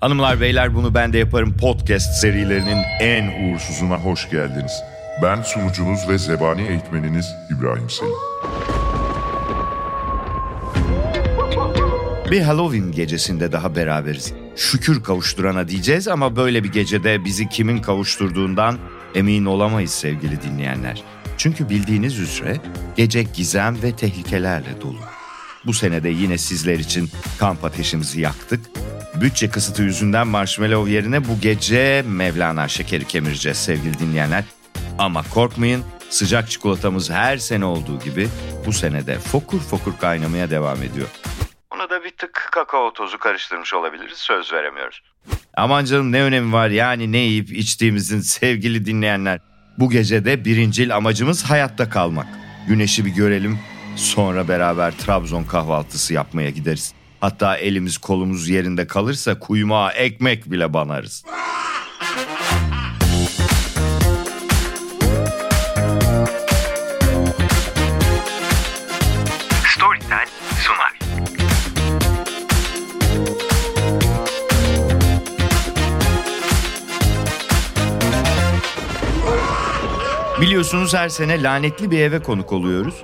Hanımlar beyler bunu ben de yaparım podcast serilerinin En uğursuzuna hoş geldiniz. Ben sunucunuz ve zebani eğitmeniniz İbrahim Selim. bir Halloween gecesinde daha beraberiz. Şükür kavuşturana diyeceğiz ama böyle bir gecede bizi kimin kavuşturduğundan emin olamayız sevgili dinleyenler. Çünkü bildiğiniz üzere gece gizem ve tehlikelerle dolu. Bu senede yine sizler için kamp ateşimizi yaktık. Bütçe kısıtı yüzünden marshmallow yerine bu gece Mevlana şekeri kemireceğiz sevgili dinleyenler. Ama korkmayın sıcak çikolatamız her sene olduğu gibi bu senede fokur fokur kaynamaya devam ediyor. Ona da bir tık kakao tozu karıştırmış olabiliriz söz veremiyoruz. Aman canım ne önemi var yani ne yiyip içtiğimizin sevgili dinleyenler. Bu gecede birincil amacımız hayatta kalmak. Güneşi bir görelim sonra beraber Trabzon kahvaltısı yapmaya gideriz. Hatta elimiz kolumuz yerinde kalırsa kuymağa ekmek bile banarız. Storytel sunar. Biliyorsunuz her sene lanetli bir eve konuk oluyoruz.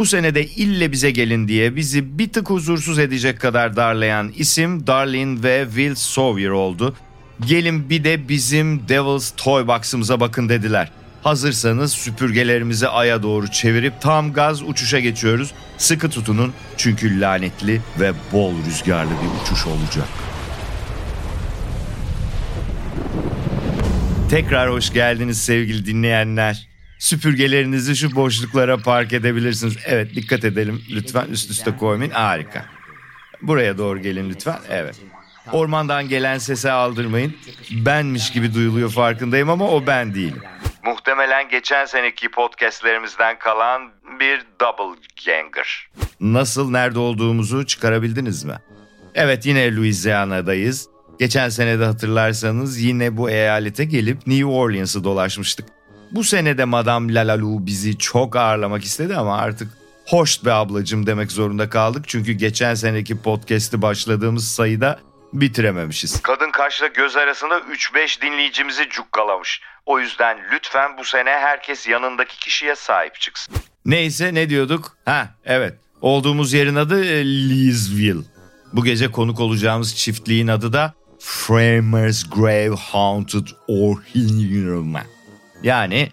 Bu sene de ille bize gelin diye bizi bir tık huzursuz edecek kadar darlayan isim Darlene ve Will Sawyer oldu. Gelin bir de bizim Devil's Toy Box'ımıza bakın dediler. Hazırsanız süpürgelerimizi aya doğru çevirip tam gaz uçuşa geçiyoruz. Sıkı tutunun çünkü lanetli ve bol rüzgarlı bir uçuş olacak. Tekrar hoş geldiniz sevgili dinleyenler. Süpürgelerinizi şu boşluklara park edebilirsiniz. Evet dikkat edelim lütfen üst üste koymayın. Harika. Buraya doğru gelin lütfen. Evet. Ormandan gelen sese aldırmayın. Benmiş gibi duyuluyor farkındayım ama o ben değilim. Muhtemelen geçen seneki podcastlerimizden kalan bir double ganger. Nasıl nerede olduğumuzu çıkarabildiniz mi? Evet yine Louisiana'dayız. Geçen sene de hatırlarsanız yine bu eyalete gelip New Orleans'ı dolaşmıştık. Bu sene de Madame Lalalu bizi çok ağırlamak istedi ama artık hoş be ablacım demek zorunda kaldık. Çünkü geçen seneki podcast'i başladığımız sayıda bitirememişiz. Kadın kaşla göz arasında 3-5 dinleyicimizi cukkalamış. O yüzden lütfen bu sene herkes yanındaki kişiye sahip çıksın. Neyse ne diyorduk? Ha evet olduğumuz yerin adı e, Leesville. Bu gece konuk olacağımız çiftliğin adı da Framers Grave Haunted Orhinirman. Yani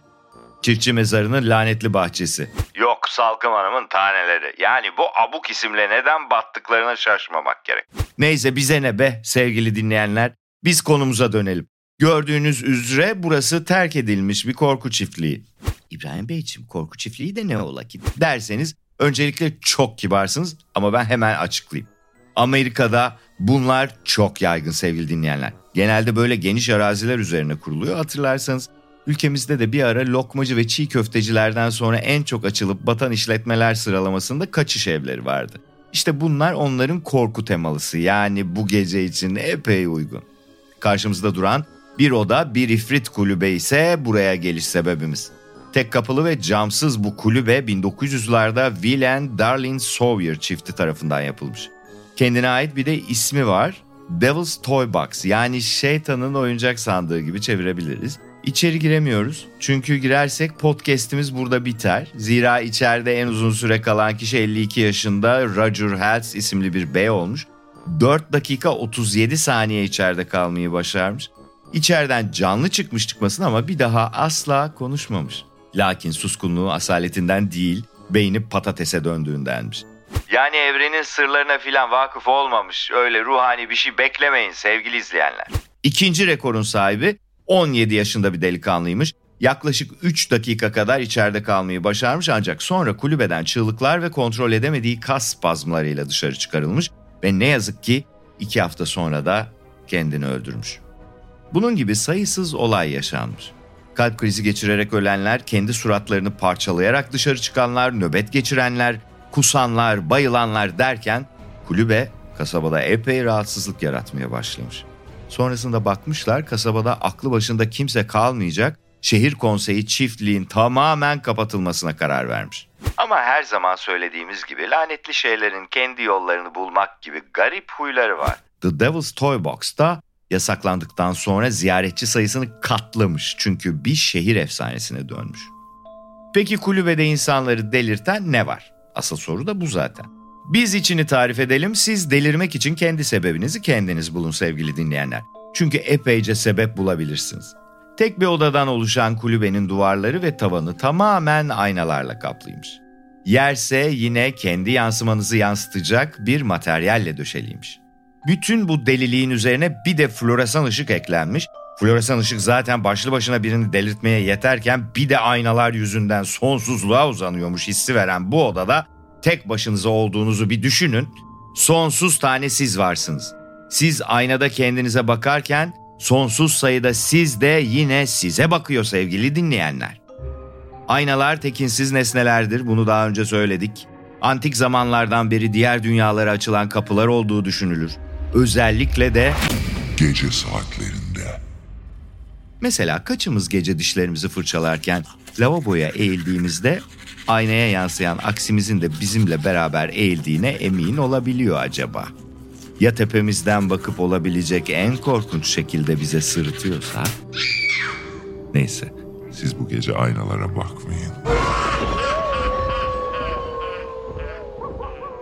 çiftçi mezarının lanetli bahçesi. Yok Salkım Hanım'ın taneleri. Yani bu abuk isimle neden battıklarına şaşmamak gerek. Neyse bize ne be sevgili dinleyenler. Biz konumuza dönelim. Gördüğünüz üzere burası terk edilmiş bir korku çiftliği. İbrahim Beyciğim korku çiftliği de ne ola ki derseniz öncelikle çok kibarsınız ama ben hemen açıklayayım. Amerika'da bunlar çok yaygın sevgili dinleyenler. Genelde böyle geniş araziler üzerine kuruluyor. Hatırlarsanız ülkemizde de bir ara lokmacı ve çiğ köftecilerden sonra en çok açılıp batan işletmeler sıralamasında kaçış evleri vardı. İşte bunlar onların korku temalısı yani bu gece için epey uygun. Karşımızda duran bir oda bir ifrit kulübe ise buraya geliş sebebimiz. Tek kapılı ve camsız bu kulübe 1900'larda Will and Sawyer çifti tarafından yapılmış. Kendine ait bir de ismi var. Devil's Toy Box yani şeytanın oyuncak sandığı gibi çevirebiliriz. İçeri giremiyoruz. Çünkü girersek podcast'imiz burada biter. Zira içeride en uzun süre kalan kişi 52 yaşında Roger Hells isimli bir bey olmuş. 4 dakika 37 saniye içeride kalmayı başarmış. İçeriden canlı çıkmış çıkmasın ama bir daha asla konuşmamış. Lakin suskunluğu asaletinden değil, beyni patatese döndüğündenmiş. Yani evrenin sırlarına filan vakıf olmamış, öyle ruhani bir şey beklemeyin sevgili izleyenler. İkinci rekorun sahibi 17 yaşında bir delikanlıymış. Yaklaşık 3 dakika kadar içeride kalmayı başarmış ancak sonra kulübeden çığlıklar ve kontrol edemediği kas spazmlarıyla dışarı çıkarılmış ve ne yazık ki 2 hafta sonra da kendini öldürmüş. Bunun gibi sayısız olay yaşanmış. Kalp krizi geçirerek ölenler, kendi suratlarını parçalayarak dışarı çıkanlar, nöbet geçirenler, kusanlar, bayılanlar derken kulübe kasabada epey rahatsızlık yaratmaya başlamış. Sonrasında bakmışlar kasabada aklı başında kimse kalmayacak. Şehir konseyi çiftliğin tamamen kapatılmasına karar vermiş. Ama her zaman söylediğimiz gibi lanetli şeylerin kendi yollarını bulmak gibi garip huyları var. The Devil's Toy Box'ta yasaklandıktan sonra ziyaretçi sayısını katlamış çünkü bir şehir efsanesine dönmüş. Peki kulübede insanları delirten ne var? Asıl soru da bu zaten. Biz içini tarif edelim, siz delirmek için kendi sebebinizi kendiniz bulun sevgili dinleyenler. Çünkü epeyce sebep bulabilirsiniz. Tek bir odadan oluşan kulübenin duvarları ve tavanı tamamen aynalarla kaplıymış. Yerse yine kendi yansımanızı yansıtacak bir materyalle döşeliymiş. Bütün bu deliliğin üzerine bir de floresan ışık eklenmiş. Floresan ışık zaten başlı başına birini delirtmeye yeterken bir de aynalar yüzünden sonsuzluğa uzanıyormuş hissi veren bu odada tek başınıza olduğunuzu bir düşünün. Sonsuz tane siz varsınız. Siz aynada kendinize bakarken sonsuz sayıda siz de yine size bakıyor sevgili dinleyenler. Aynalar tekinsiz nesnelerdir bunu daha önce söyledik. Antik zamanlardan beri diğer dünyalara açılan kapılar olduğu düşünülür. Özellikle de Gece saatlerinde. mesela kaçımız gece dişlerimizi fırçalarken lavaboya eğildiğimizde aynaya yansıyan aksimizin de bizimle beraber eğildiğine emin olabiliyor acaba? Ya tepemizden bakıp olabilecek en korkunç şekilde bize sırıtıyorsa? Neyse Siz bu gece aynalara bakmayın.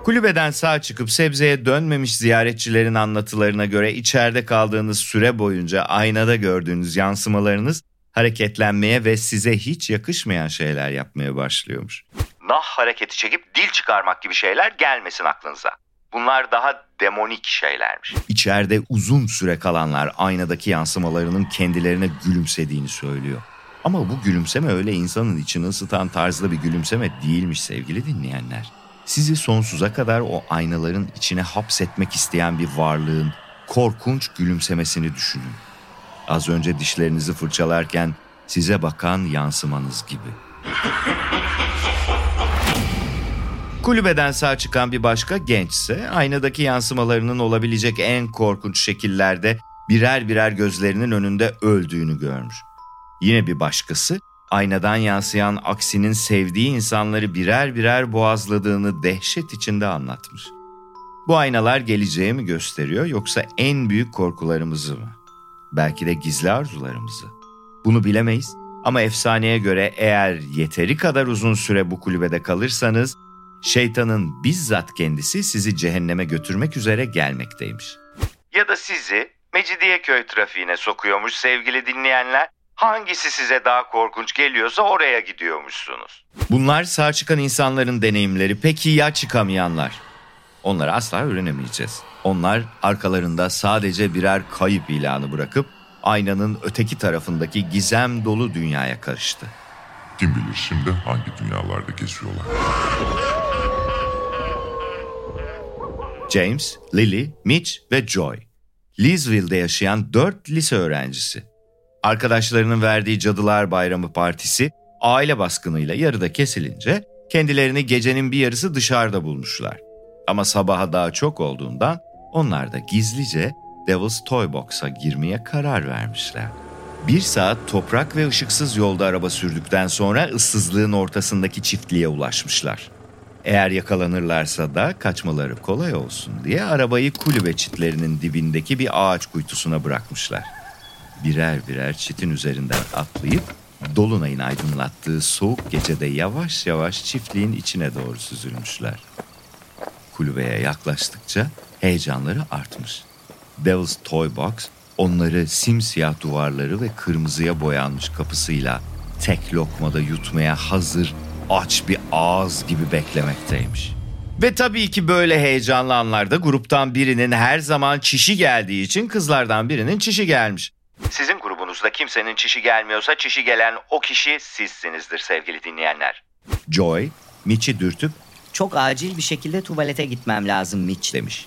Kulübeden sağ çıkıp sebzeye dönmemiş ziyaretçilerin anlatılarına göre içeride kaldığınız süre boyunca aynada gördüğünüz yansımalarınız hareketlenmeye ve size hiç yakışmayan şeyler yapmaya başlıyormuş. Nah hareketi çekip dil çıkarmak gibi şeyler gelmesin aklınıza. Bunlar daha demonik şeylermiş. İçeride uzun süre kalanlar aynadaki yansımalarının kendilerine gülümsediğini söylüyor. Ama bu gülümseme öyle insanın içini ısıtan tarzda bir gülümseme değilmiş sevgili dinleyenler. Sizi sonsuza kadar o aynaların içine hapsetmek isteyen bir varlığın korkunç gülümsemesini düşünün. Az önce dişlerinizi fırçalarken size bakan yansımanız gibi. Kulübeden sağ çıkan bir başka gençse aynadaki yansımalarının olabilecek en korkunç şekillerde birer birer gözlerinin önünde öldüğünü görmüş. Yine bir başkası aynadan yansıyan aksinin sevdiği insanları birer birer boğazladığını dehşet içinde anlatmış. Bu aynalar geleceği mi gösteriyor yoksa en büyük korkularımızı mı? Belki de gizli arzularımızı. Bunu bilemeyiz ama efsaneye göre eğer yeteri kadar uzun süre bu kulübede kalırsanız şeytanın bizzat kendisi sizi cehenneme götürmek üzere gelmekteymiş. Ya da sizi Mecidiyeköy trafiğine sokuyormuş sevgili dinleyenler. Hangisi size daha korkunç geliyorsa oraya gidiyormuşsunuz. Bunlar sağ çıkan insanların deneyimleri. Peki ya çıkamayanlar? Onları asla öğrenemeyeceğiz. Onlar arkalarında sadece birer kayıp ilanı bırakıp aynanın öteki tarafındaki gizem dolu dünyaya karıştı. Kim bilir şimdi hangi dünyalarda geziyorlar. James, Lily, Mitch ve Joy. Leesville'de yaşayan dört lise öğrencisi. Arkadaşlarının verdiği Cadılar Bayramı partisi aile baskınıyla yarıda kesilince kendilerini gecenin bir yarısı dışarıda bulmuşlar. Ama sabaha daha çok olduğundan onlar da gizlice Devil's Toy Box'a girmeye karar vermişler. Bir saat toprak ve ışıksız yolda araba sürdükten sonra ıssızlığın ortasındaki çiftliğe ulaşmışlar. Eğer yakalanırlarsa da kaçmaları kolay olsun diye arabayı kulübe çitlerinin dibindeki bir ağaç kuytusuna bırakmışlar. Birer birer çitin üzerinden atlayıp dolunayın aydınlattığı soğuk gecede yavaş yavaş çiftliğin içine doğru süzülmüşler. Kulübeye yaklaştıkça heyecanları artmış. Devil's Toy Box onları simsiyah duvarları ve kırmızıya boyanmış kapısıyla tek lokmada yutmaya hazır aç bir ağız gibi beklemekteymiş. Ve tabii ki böyle heyecanlı anlarda gruptan birinin her zaman çişi geldiği için kızlardan birinin çişi gelmiş. Sizin grubunuzda kimsenin çişi gelmiyorsa çişi gelen o kişi sizsinizdir sevgili dinleyenler. Joy, Mitch'i dürtüp Çok acil bir şekilde tuvalete gitmem lazım Mitch. demiş.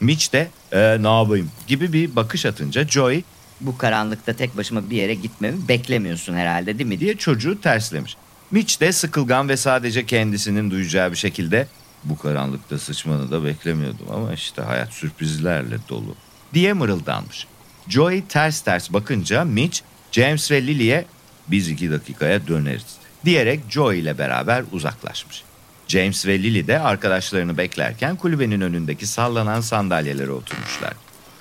Mitch de "Ee, ne yapayım gibi bir bakış atınca Joy Bu karanlıkta tek başıma bir yere gitmemi beklemiyorsun herhalde değil mi? diye çocuğu terslemiş. Mitch de sıkılgan ve sadece kendisinin duyacağı bir şekilde bu karanlıkta sıçmanı da beklemiyordum ama işte hayat sürprizlerle dolu diye mırıldanmış. Joey ters ters bakınca Mitch, James ve Lily'e biz iki dakikaya döneriz diyerek Joey ile beraber uzaklaşmış. James ve Lily de arkadaşlarını beklerken kulübenin önündeki sallanan sandalyelere oturmuşlar.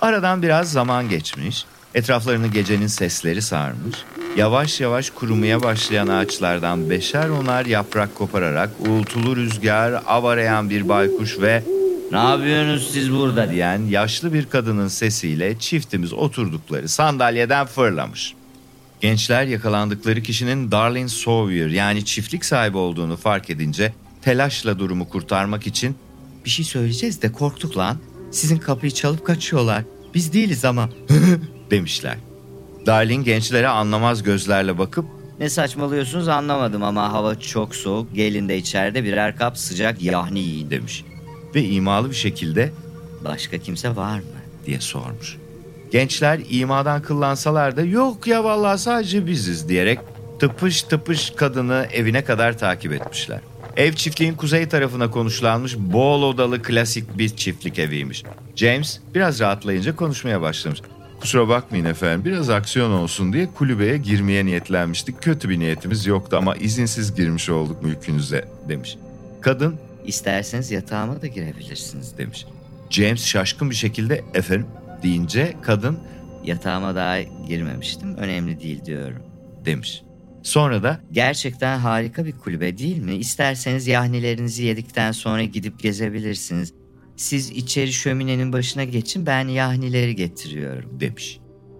Aradan biraz zaman geçmiş. Etraflarını gecenin sesleri sarmış. Yavaş yavaş kurumaya başlayan ağaçlardan beşer onar yaprak kopararak uğultulu rüzgar, av arayan bir baykuş ve Ne yapıyorsunuz siz burada diye. diyen yaşlı bir kadının sesiyle çiftimiz oturdukları sandalyeden fırlamış. Gençler yakalandıkları kişinin Darlene Sawyer yani çiftlik sahibi olduğunu fark edince telaşla durumu kurtarmak için Bir şey söyleyeceğiz de korktuk lan. Sizin kapıyı çalıp kaçıyorlar. Biz değiliz ama. demişler. Darlene gençlere anlamaz gözlerle bakıp Ne saçmalıyorsunuz anlamadım ama hava çok soğuk. Gelin de içeride birer kap sıcak yahni yiyin demiş ve imalı bir şekilde Başka kimse var mı? diye sormuş. Gençler imadan kıllansalar da yok ya vallahi sadece biziz diyerek tıpış tıpış kadını evine kadar takip etmişler. Ev çiftliğin kuzey tarafına konuşlanmış bol odalı klasik bir çiftlik eviymiş. James biraz rahatlayınca konuşmaya başlamış. Kusura bakmayın efendim biraz aksiyon olsun diye kulübeye girmeye niyetlenmiştik. Kötü bir niyetimiz yoktu ama izinsiz girmiş olduk mülkünüze demiş. Kadın İsterseniz yatağıma da girebilirsiniz. demiş. James şaşkın bir şekilde efendim deyince kadın Yatağıma daha girmemiştim. Önemli değil diyorum. demiş. Sonra da Gerçekten harika bir kulübe değil mi? İsterseniz yahnilerinizi yedikten sonra gidip gezebilirsiniz. Siz içeri şöminenin başına geçin ben yahnileri getiriyorum. demiş.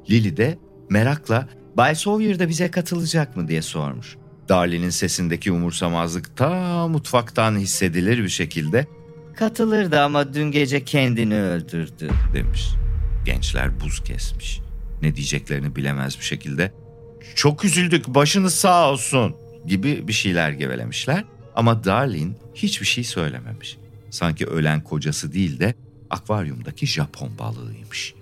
Lily de merakla Bay Sawyer da bize katılacak mı diye sormuş. Darlin'in sesindeki umursamazlık ta mutfaktan hissedilir bir şekilde Katılırdı ama dün gece kendini öldürdü. demiş. Gençler buz kesmiş. Ne diyeceklerini bilemez bir şekilde. Çok üzüldük başınız sağ olsun gibi bir şeyler gevelemişler. Ama Darlin hiçbir şey söylememiş. Sanki ölen kocası değil de akvaryumdaki Japon balığıymış.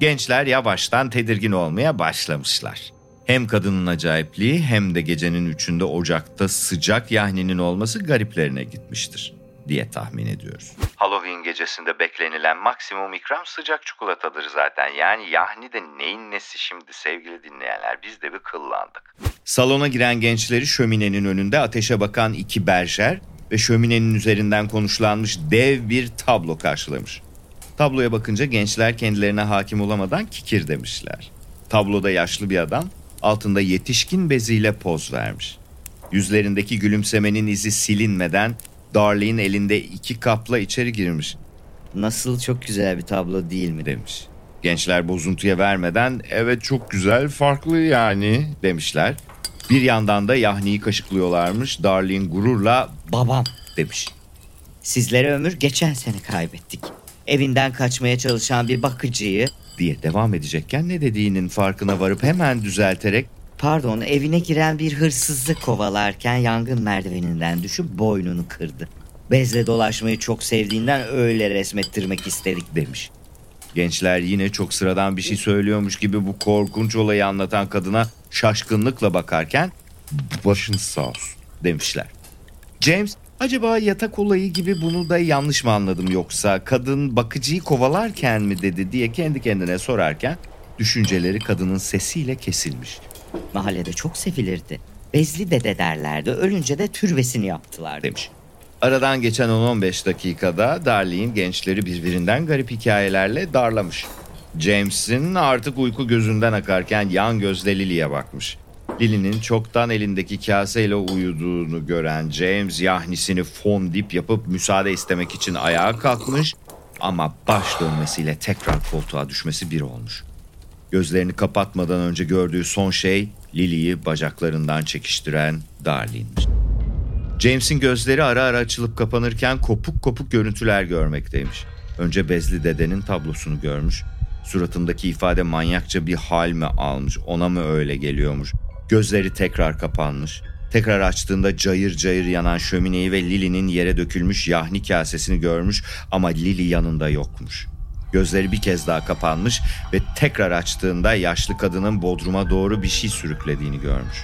Gençler yavaştan tedirgin olmaya başlamışlar. Hem kadının acayipliği hem de gecenin üçünde ocakta sıcak yahninin olması gariplerine gitmiştir diye tahmin ediyoruz. Halloween gecesinde beklenilen maksimum ikram sıcak çikolatadır zaten. Yani yahni de neyin nesi şimdi sevgili dinleyenler biz de bir kıllandık. Salona giren gençleri şöminenin önünde ateşe bakan iki berjer ve şöminenin üzerinden konuşlanmış dev bir tablo karşılamış. Tabloya bakınca gençler kendilerine hakim olamadan kikir demişler. Tabloda yaşlı bir adam altında yetişkin beziyle poz vermiş. Yüzlerindeki gülümsemenin izi silinmeden Darlene elinde iki kapla içeri girmiş Nasıl çok güzel bir tablo değil mi? demiş. Gençler bozuntuya vermeden evet çok güzel farklı yani demişler. Bir yandan da Yahni'yi kaşıklıyorlarmış. Darlene gururla Babam. demiş. Sizlere ömür geçen sene kaybettik. Evinden kaçmaya çalışan bir bakıcıyı, diye devam edecekken ne dediğinin farkına varıp hemen düzelterek pardon evine giren bir hırsızı kovalarken yangın merdiveninden düşüp boynunu kırdı. Bezle dolaşmayı çok sevdiğinden öyle resmettirmek istedik demiş. Gençler yine çok sıradan bir şey söylüyormuş gibi bu korkunç olayı anlatan kadına şaşkınlıkla bakarken başın sağ olsun demişler. James acaba yatak olayı gibi bunu da yanlış mı anladım yoksa kadın bakıcıyı kovalarken mi dedi diye kendi kendine sorarken düşünceleri kadının sesiyle kesilmiş. Mahallede çok sevilirdi. Bezli dede derlerdi. Ölünce de türbesini yaptılar demiş. Aradan geçen 10-15 dakikada Darlene gençleri birbirinden garip hikayelerle darlamış. James'in artık uyku gözünden akarken yan gözle Lily'e bakmış. Lily'nin çoktan elindeki kaseyle uyuduğunu gören James yahnisini fondip yapıp müsaade istemek için ayağa kalkmış ama baş dönmesiyle tekrar koltuğa düşmesi bir olmuş. Gözlerini kapatmadan önce gördüğü son şey Lily'yi bacaklarından çekiştiren Darlene'miş. James'in gözleri ara ara açılıp kapanırken kopuk kopuk görüntüler görmekteymiş. Önce Bezli dedenin tablosunu görmüş. Suratındaki ifade manyakça bir hal mi almış, ona mı öyle geliyormuş. Gözleri tekrar kapanmış. Tekrar açtığında cayır cayır yanan şömineyi ve Lily'nin yere dökülmüş yahni kasesini görmüş ama Lily yanında yokmuş. Gözleri bir kez daha kapanmış ve tekrar açtığında yaşlı kadının bodruma doğru bir şey sürüklediğini görmüş.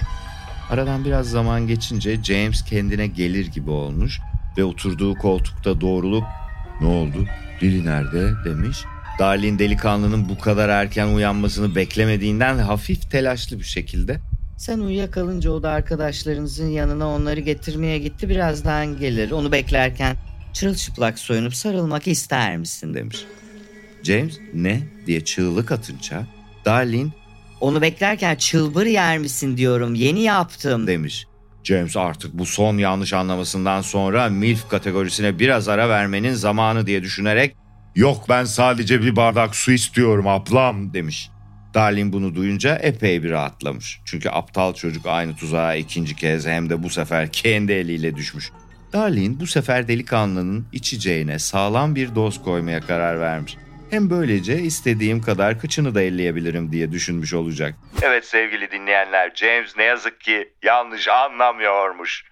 Aradan biraz zaman geçince James kendine gelir gibi olmuş ve oturduğu koltukta doğrulup ne oldu Lily nerede demiş. Darlin delikanlının bu kadar erken uyanmasını beklemediğinden hafif telaşlı bir şekilde Sen uyuyakalınca o da arkadaşlarınızın yanına onları getirmeye gitti. Birazdan gelir. Onu beklerken çırılçıplak soyunup sarılmak ister misin? demiş. James ne diye çığlık atınca Darlin Onu beklerken çılbır yer misin diyorum. Yeni yaptım. demiş. James artık bu son yanlış anlamasından sonra MILF kategorisine biraz ara vermenin zamanı diye düşünerek yok ben sadece bir bardak su istiyorum ablam demiş. Darlin bunu duyunca epey bir rahatlamış. Çünkü aptal çocuk aynı tuzağa ikinci kez hem de bu sefer kendi eliyle düşmüş. Darlin bu sefer delikanlının içeceğine sağlam bir doz koymaya karar vermiş. Hem böylece istediğim kadar kıçını da elleyebilirim diye düşünmüş olacak. Evet sevgili dinleyenler James ne yazık ki yanlış anlamıyormuş.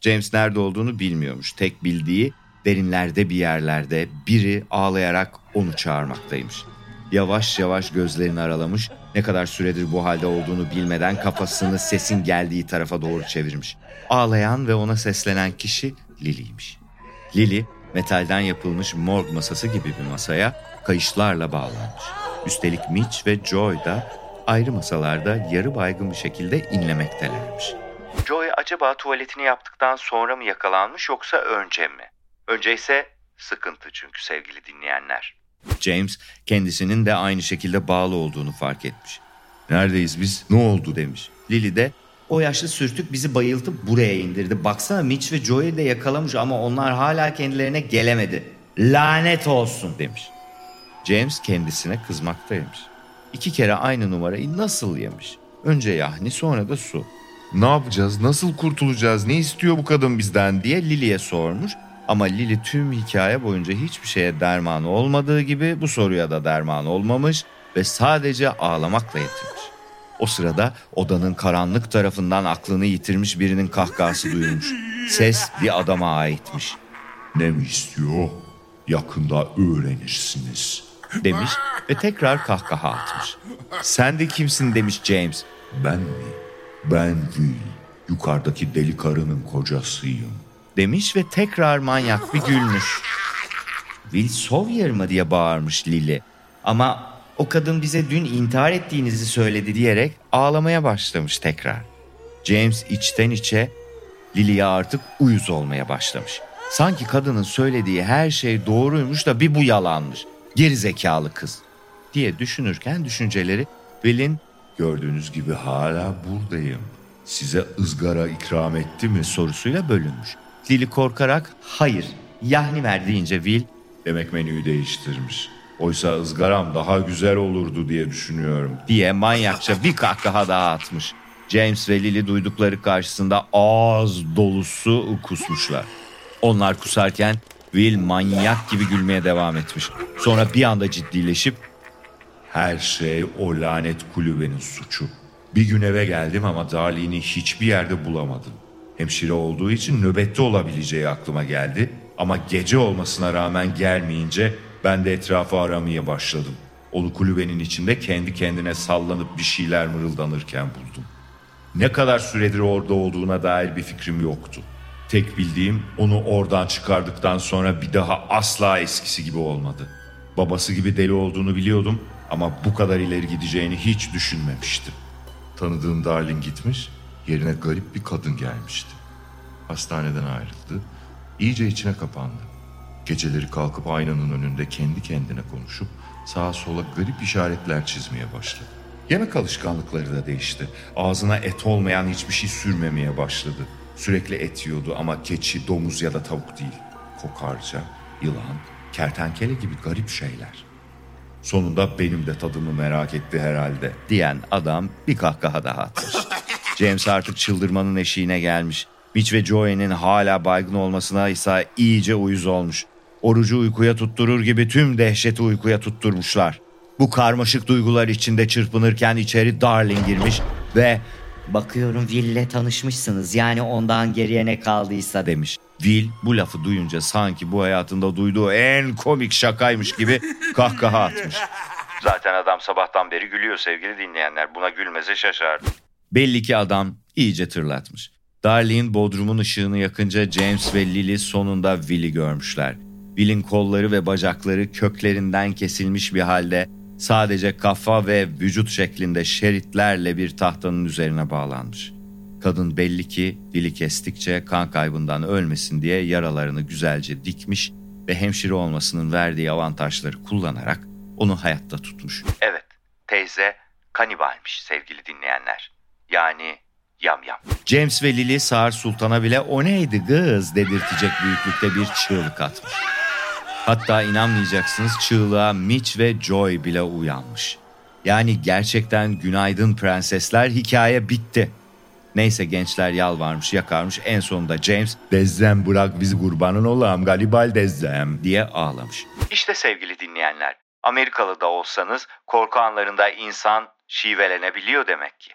James nerede olduğunu bilmiyormuş. Tek bildiği derinlerde bir yerlerde biri ağlayarak onu çağırmaktaymış. Yavaş yavaş gözlerini aralamış, ne kadar süredir bu halde olduğunu bilmeden kafasını sesin geldiği tarafa doğru çevirmiş. Ağlayan ve ona seslenen kişi Lily'ymiş. Lily, metalden yapılmış morg masası gibi bir masaya kayışlarla bağlanmış. Üstelik Mitch ve Joy da ayrı masalarda yarı baygın bir şekilde inlemektelermiş. Joy acaba tuvaletini yaptıktan sonra mı yakalanmış yoksa önce mi? Önce ise sıkıntı çünkü sevgili dinleyenler. James kendisinin de aynı şekilde bağlı olduğunu fark etmiş. Neredeyiz biz? Ne oldu demiş. Lily de o yaşlı sürtük bizi bayıltıp buraya indirdi. Baksana Mitch ve Joey'i de yakalamış ama onlar hala kendilerine gelemedi. Lanet olsun demiş. James kendisine kızmaktaymış. İki kere aynı numarayı nasıl yemiş? Önce yahni sonra da su. Ne yapacağız? Nasıl kurtulacağız? Ne istiyor bu kadın bizden? diye Lily'e sormuş. Ama Lily tüm hikaye boyunca hiçbir şeye derman olmadığı gibi bu soruya da derman olmamış ve sadece ağlamakla yetinmiş. O sırada odanın karanlık tarafından aklını yitirmiş birinin kahkahası duyulmuş. Ses bir adama aitmiş. Ne mi istiyor? Yakında öğrenirsiniz. Demiş ve tekrar kahkaha atmış. Sen de kimsin demiş James. Ben mi? Ben Will. Yukarıdaki deli karının kocasıyım. Demiş ve tekrar manyak bir gülmüş. Will Sawyer mı diye bağırmış Lily. Ama o kadın bize dün intihar ettiğinizi söyledi diyerek ağlamaya başlamış tekrar. James içten içe Lily'ye artık uyuz olmaya başlamış. Sanki kadının söylediği her şey doğruymuş da bir bu yalanmış. Geri zekalı kız diye düşünürken düşünceleri Will'in Gördüğünüz gibi hala buradayım. Size ızgara ikram etti mi? sorusuyla bölünmüş. Lily korkarak hayır yahni ver deyince Will Demek menüyü değiştirmiş. Oysa ızgaram daha güzel olurdu diye düşünüyorum. diye manyakça bir kahkaha daha atmış. James ve Lily duydukları karşısında ağız dolusu kusmuşlar. Onlar kusarken Will manyak gibi gülmeye devam etmiş. Sonra bir anda ciddileşip Her şey o lanet kulübenin suçu. Bir gün eve geldim ama Darlene'i hiçbir yerde bulamadım. Hemşire olduğu için nöbette olabileceği aklıma geldi. Ama gece olmasına rağmen gelmeyince ben de etrafı aramaya başladım. Onu kulübenin içinde kendi kendine sallanıp bir şeyler mırıldanırken buldum. Ne kadar süredir orada olduğuna dair bir fikrim yoktu. Tek bildiğim onu oradan çıkardıktan sonra bir daha asla eskisi gibi olmadı. Babası gibi deli olduğunu biliyordum ama bu kadar ileri gideceğini hiç düşünmemiştim. Tanıdığım Darlin gitmiş, yerine garip bir kadın gelmişti. Hastaneden ayrıldı, iyice içine kapandı. Geceleri kalkıp aynanın önünde kendi kendine konuşup sağa sola garip işaretler çizmeye başladı. Yemek alışkanlıkları da değişti. Ağzına et olmayan hiçbir şey sürmemeye başladı. Sürekli et yiyordu ama keçi, domuz ya da tavuk değil. Kokarca, yılan, kertenkele gibi garip şeyler. Sonunda benim de tadımı merak etti herhalde. diyen adam bir kahkaha daha atmış. James artık çıldırmanın eşiğine gelmiş. Mitch ve Joey'nin hala baygın olmasına ise iyice uyuz olmuş. Orucu uykuya tutturur gibi tüm dehşeti uykuya tutturmuşlar. Bu karmaşık duygular içinde çırpınırken içeri Darling girmiş ve Bakıyorum Will'le tanışmışsınız. Yani ondan geriye ne kaldıysa demiş. Will bu lafı duyunca sanki bu hayatında duyduğu en komik şakaymış gibi kahkaha atmış. Zaten adam sabahtan beri gülüyor sevgili dinleyenler. Buna gülmeze şaşardım. Belli ki adam iyice tırlatmış. Darlene bodrumun ışığını yakınca James ve Lily sonunda Will'i görmüşler. Will'in kolları ve bacakları köklerinden kesilmiş bir halde sadece kafa ve vücut şeklinde şeritlerle bir tahtanın üzerine bağlanmış. Kadın belli ki dili kestikçe kan kaybından ölmesin diye yaralarını güzelce dikmiş ve hemşire olmasının verdiği avantajları kullanarak onu hayatta tutmuş. Evet, teyze kanibalmiş sevgili dinleyenler. Yani yam yam. James ve Lily Sağır Sultan'a bile o neydi kız dedirtecek büyüklükte bir çığlık atmış. Hatta inanmayacaksınız çığlığa Mitch ve Joy bile uyanmış. Yani gerçekten günaydın prensesler hikaye bitti. Neyse gençler yalvarmış yakarmış en sonunda James Dezzem bırak bizi kurbanın olam Galibal Dezzem. diye ağlamış. İşte sevgili dinleyenler Amerikalı da olsanız korku anlarında insan şivelenebiliyor demek ki.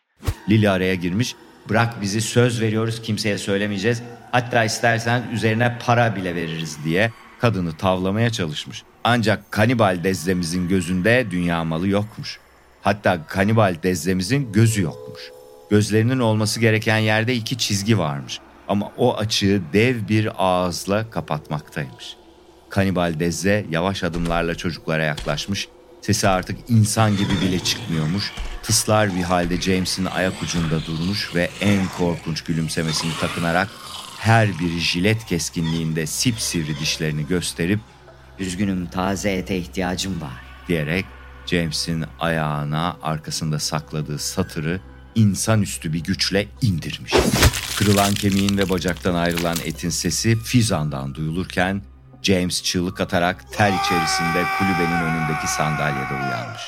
Lili araya girmiş bırak bizi söz veriyoruz kimseye söylemeyeceğiz hatta istersen üzerine para bile veririz diye kadını tavlamaya çalışmış. Ancak kanibal dezzemizin gözünde dünya malı yokmuş. Hatta kanibal dezzemizin gözü yokmuş. Gözlerinin olması gereken yerde iki çizgi varmış. Ama o açığı dev bir ağızla kapatmaktaymış. Kanibal Dezze yavaş adımlarla çocuklara yaklaşmış. Sesi artık insan gibi bile çıkmıyormuş. Tıslar bir halde James'in ayak ucunda durmuş ve en korkunç gülümsemesini takınarak her bir jilet keskinliğinde sipsivri dişlerini gösterip Üzgünüm taze ete ihtiyacım var. diyerek James'in ayağına arkasında sakladığı satırı insanüstü bir güçle indirmiş. Kırılan kemiğin ve bacaktan ayrılan etin sesi Fizan'dan duyulurken James çığlık atarak ter içerisinde kulübenin önündeki sandalyede uyanmış.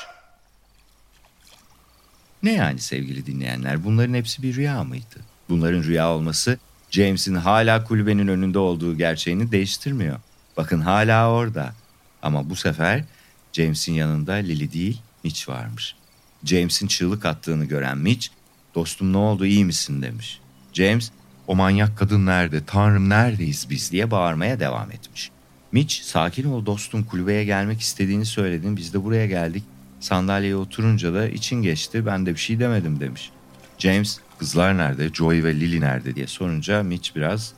Ne yani sevgili dinleyenler bunların hepsi bir rüya mıydı? Bunların rüya olması James'in hala kulübenin önünde olduğu gerçeğini değiştirmiyor. Bakın hala orada. Ama bu sefer James'in yanında Lily değil Mitch varmış. James'in çığlık attığını gören Mitch, dostum ne oldu iyi misin demiş. James, o manyak kadın nerede, tanrım neredeyiz biz diye bağırmaya devam etmiş. Mitch, sakin ol dostum kulübeye gelmek istediğini söyledin biz de buraya geldik. Sandalyeye oturunca da için geçti ben de bir şey demedim demiş. James, kızlar nerede, Joy ve Lily nerede diye sorunca Mitch biraz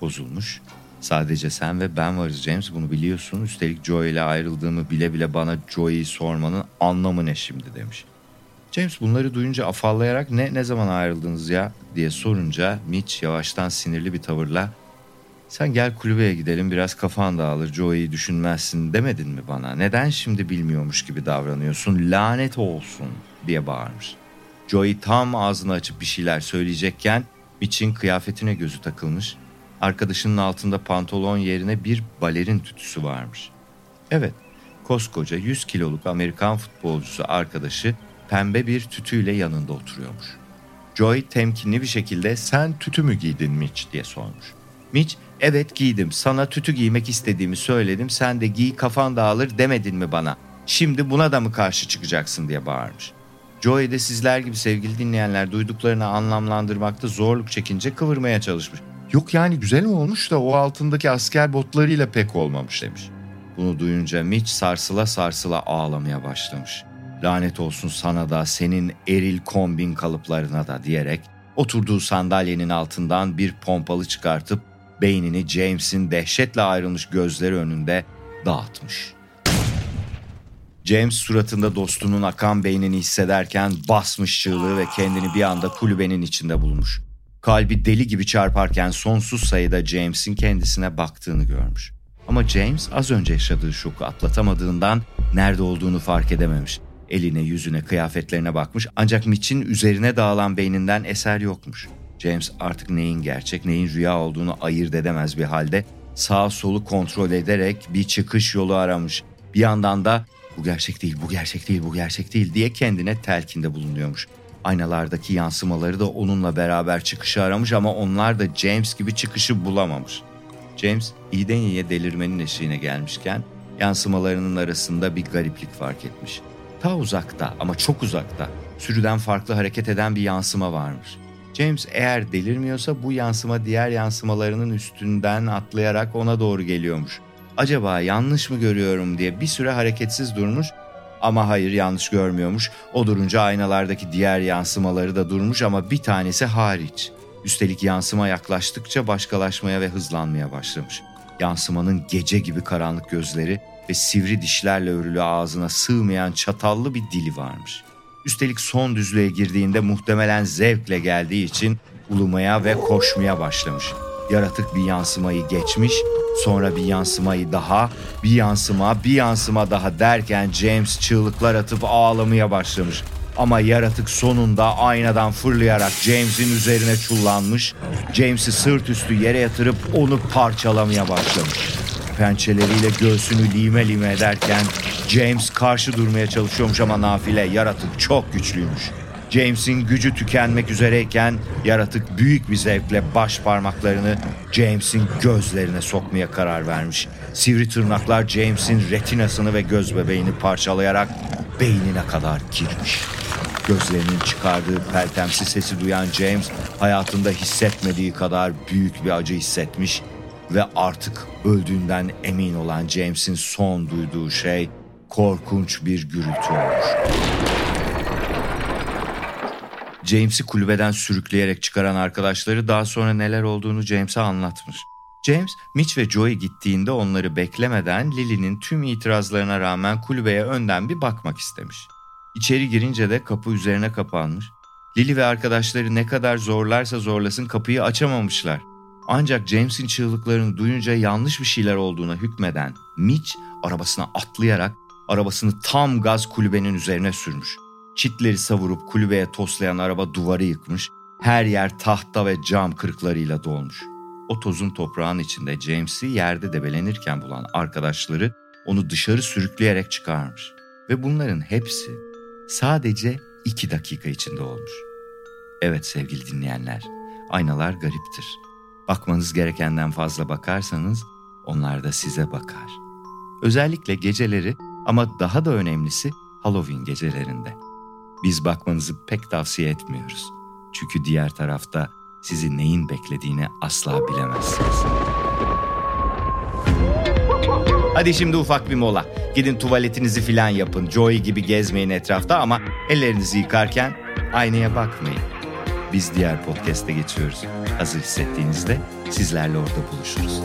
bozulmuş. Sadece sen ve ben varız James bunu biliyorsun. Üstelik Joy ile ayrıldığımı bile bile bana Joy'yi sormanın anlamı ne şimdi demiş. James bunları duyunca afallayarak ne ne zaman ayrıldınız ya diye sorunca Mitch yavaştan sinirli bir tavırla sen gel kulübeye gidelim biraz kafan dağılır Joey'i düşünmezsin demedin mi bana? Neden şimdi bilmiyormuş gibi davranıyorsun lanet olsun diye bağırmış. Joey tam ağzını açıp bir şeyler söyleyecekken Mitch'in kıyafetine gözü takılmış. Arkadaşının altında pantolon yerine bir balerin tütüsü varmış. Evet koskoca 100 kiloluk Amerikan futbolcusu arkadaşı pembe bir tütüyle yanında oturuyormuş. Joy temkinli bir şekilde sen tütü mü giydin Mitch diye sormuş. Mitch evet giydim sana tütü giymek istediğimi söyledim sen de giy kafan dağılır demedin mi bana. Şimdi buna da mı karşı çıkacaksın diye bağırmış. Joey de sizler gibi sevgili dinleyenler duyduklarını anlamlandırmakta zorluk çekince kıvırmaya çalışmış. Yok yani güzel mi olmuş da o altındaki asker botlarıyla pek olmamış demiş. Bunu duyunca Mitch sarsıla sarsıla ağlamaya başlamış. Lanet olsun sana da senin eril kombin kalıplarına da diyerek oturduğu sandalyenin altından bir pompalı çıkartıp beynini James'in dehşetle ayrılmış gözleri önünde dağıtmış. James suratında dostunun akan beynini hissederken basmış çığlığı ve kendini bir anda kulübenin içinde bulmuş. Kalbi deli gibi çarparken sonsuz sayıda James'in kendisine baktığını görmüş. Ama James az önce yaşadığı şoku atlatamadığından nerede olduğunu fark edememiş. Eline, yüzüne, kıyafetlerine bakmış ancak Mitch'in üzerine dağılan beyninden eser yokmuş. James artık neyin gerçek, neyin rüya olduğunu ayırt edemez bir halde sağ solu kontrol ederek bir çıkış yolu aramış. Bir yandan da bu gerçek değil, bu gerçek değil, bu gerçek değil diye kendine telkinde bulunuyormuş. Aynalardaki yansımaları da onunla beraber çıkışı aramış ama onlar da James gibi çıkışı bulamamış. James iyiden iyiye delirmenin eşiğine gelmişken yansımalarının arasında bir gariplik fark etmiş. Ta uzakta ama çok uzakta sürüden farklı hareket eden bir yansıma varmış. James eğer delirmiyorsa bu yansıma diğer yansımalarının üstünden atlayarak ona doğru geliyormuş. Acaba yanlış mı görüyorum diye bir süre hareketsiz durmuş ama hayır yanlış görmüyormuş. O durunca aynalardaki diğer yansımaları da durmuş ama bir tanesi hariç. Üstelik yansıma yaklaştıkça başkalaşmaya ve hızlanmaya başlamış. Yansımanın gece gibi karanlık gözleri ve sivri dişlerle örülü ağzına sığmayan çatallı bir dili varmış. Üstelik son düzlüğe girdiğinde muhtemelen zevkle geldiği için ulumaya ve koşmaya başlamış. Yaratık bir yansımayı geçmiş, sonra bir yansımayı daha, bir yansıma, bir yansıma daha derken James çığlıklar atıp ağlamaya başlamış. Ama yaratık sonunda aynadan fırlayarak James'in üzerine çullanmış, James'i sırt üstü yere yatırıp onu parçalamaya başlamış. Pençeleriyle göğsünü lime lime ederken James karşı durmaya çalışıyormuş ama nafile yaratık çok güçlüymüş. James'in gücü tükenmek üzereyken yaratık büyük bir zevkle baş parmaklarını James'in gözlerine sokmaya karar vermiş. Sivri tırnaklar James'in retinasını ve göz bebeğini parçalayarak beynine kadar girmiş. Gözlerinin çıkardığı peltemsi sesi duyan James hayatında hissetmediği kadar büyük bir acı hissetmiş ve artık öldüğünden emin olan James'in son duyduğu şey korkunç bir gürültü olmuş. James'i kulübeden sürükleyerek çıkaran arkadaşları daha sonra neler olduğunu James'e anlatmış. James, Mitch ve Joey gittiğinde onları beklemeden Lily'nin tüm itirazlarına rağmen kulübeye önden bir bakmak istemiş. İçeri girince de kapı üzerine kapanmış. Lily ve arkadaşları ne kadar zorlarsa zorlasın kapıyı açamamışlar. Ancak James'in çığlıklarını duyunca yanlış bir şeyler olduğuna hükmeden Mitch arabasına atlayarak arabasını tam gaz kulübenin üzerine sürmüş. Çitleri savurup kulübeye toslayan araba duvarı yıkmış, her yer tahta ve cam kırıklarıyla dolmuş. O tozun toprağın içinde James'i yerde debelenirken bulan arkadaşları onu dışarı sürükleyerek çıkarmış. Ve bunların hepsi sadece iki dakika içinde olmuş. Evet sevgili dinleyenler, aynalar gariptir. Bakmanız gerekenden fazla bakarsanız onlar da size bakar. Özellikle geceleri ama daha da önemlisi Halloween gecelerinde. Biz bakmanızı pek tavsiye etmiyoruz. Çünkü diğer tarafta sizi neyin beklediğini asla bilemezsiniz. Hadi şimdi ufak bir mola. Gidin tuvaletinizi filan yapın. Joey gibi gezmeyin etrafta ama ellerinizi yıkarken aynaya bakmayın. Biz diğer podcast'e geçiyoruz. Hazır hissettiğinizde sizlerle orada buluşuruz.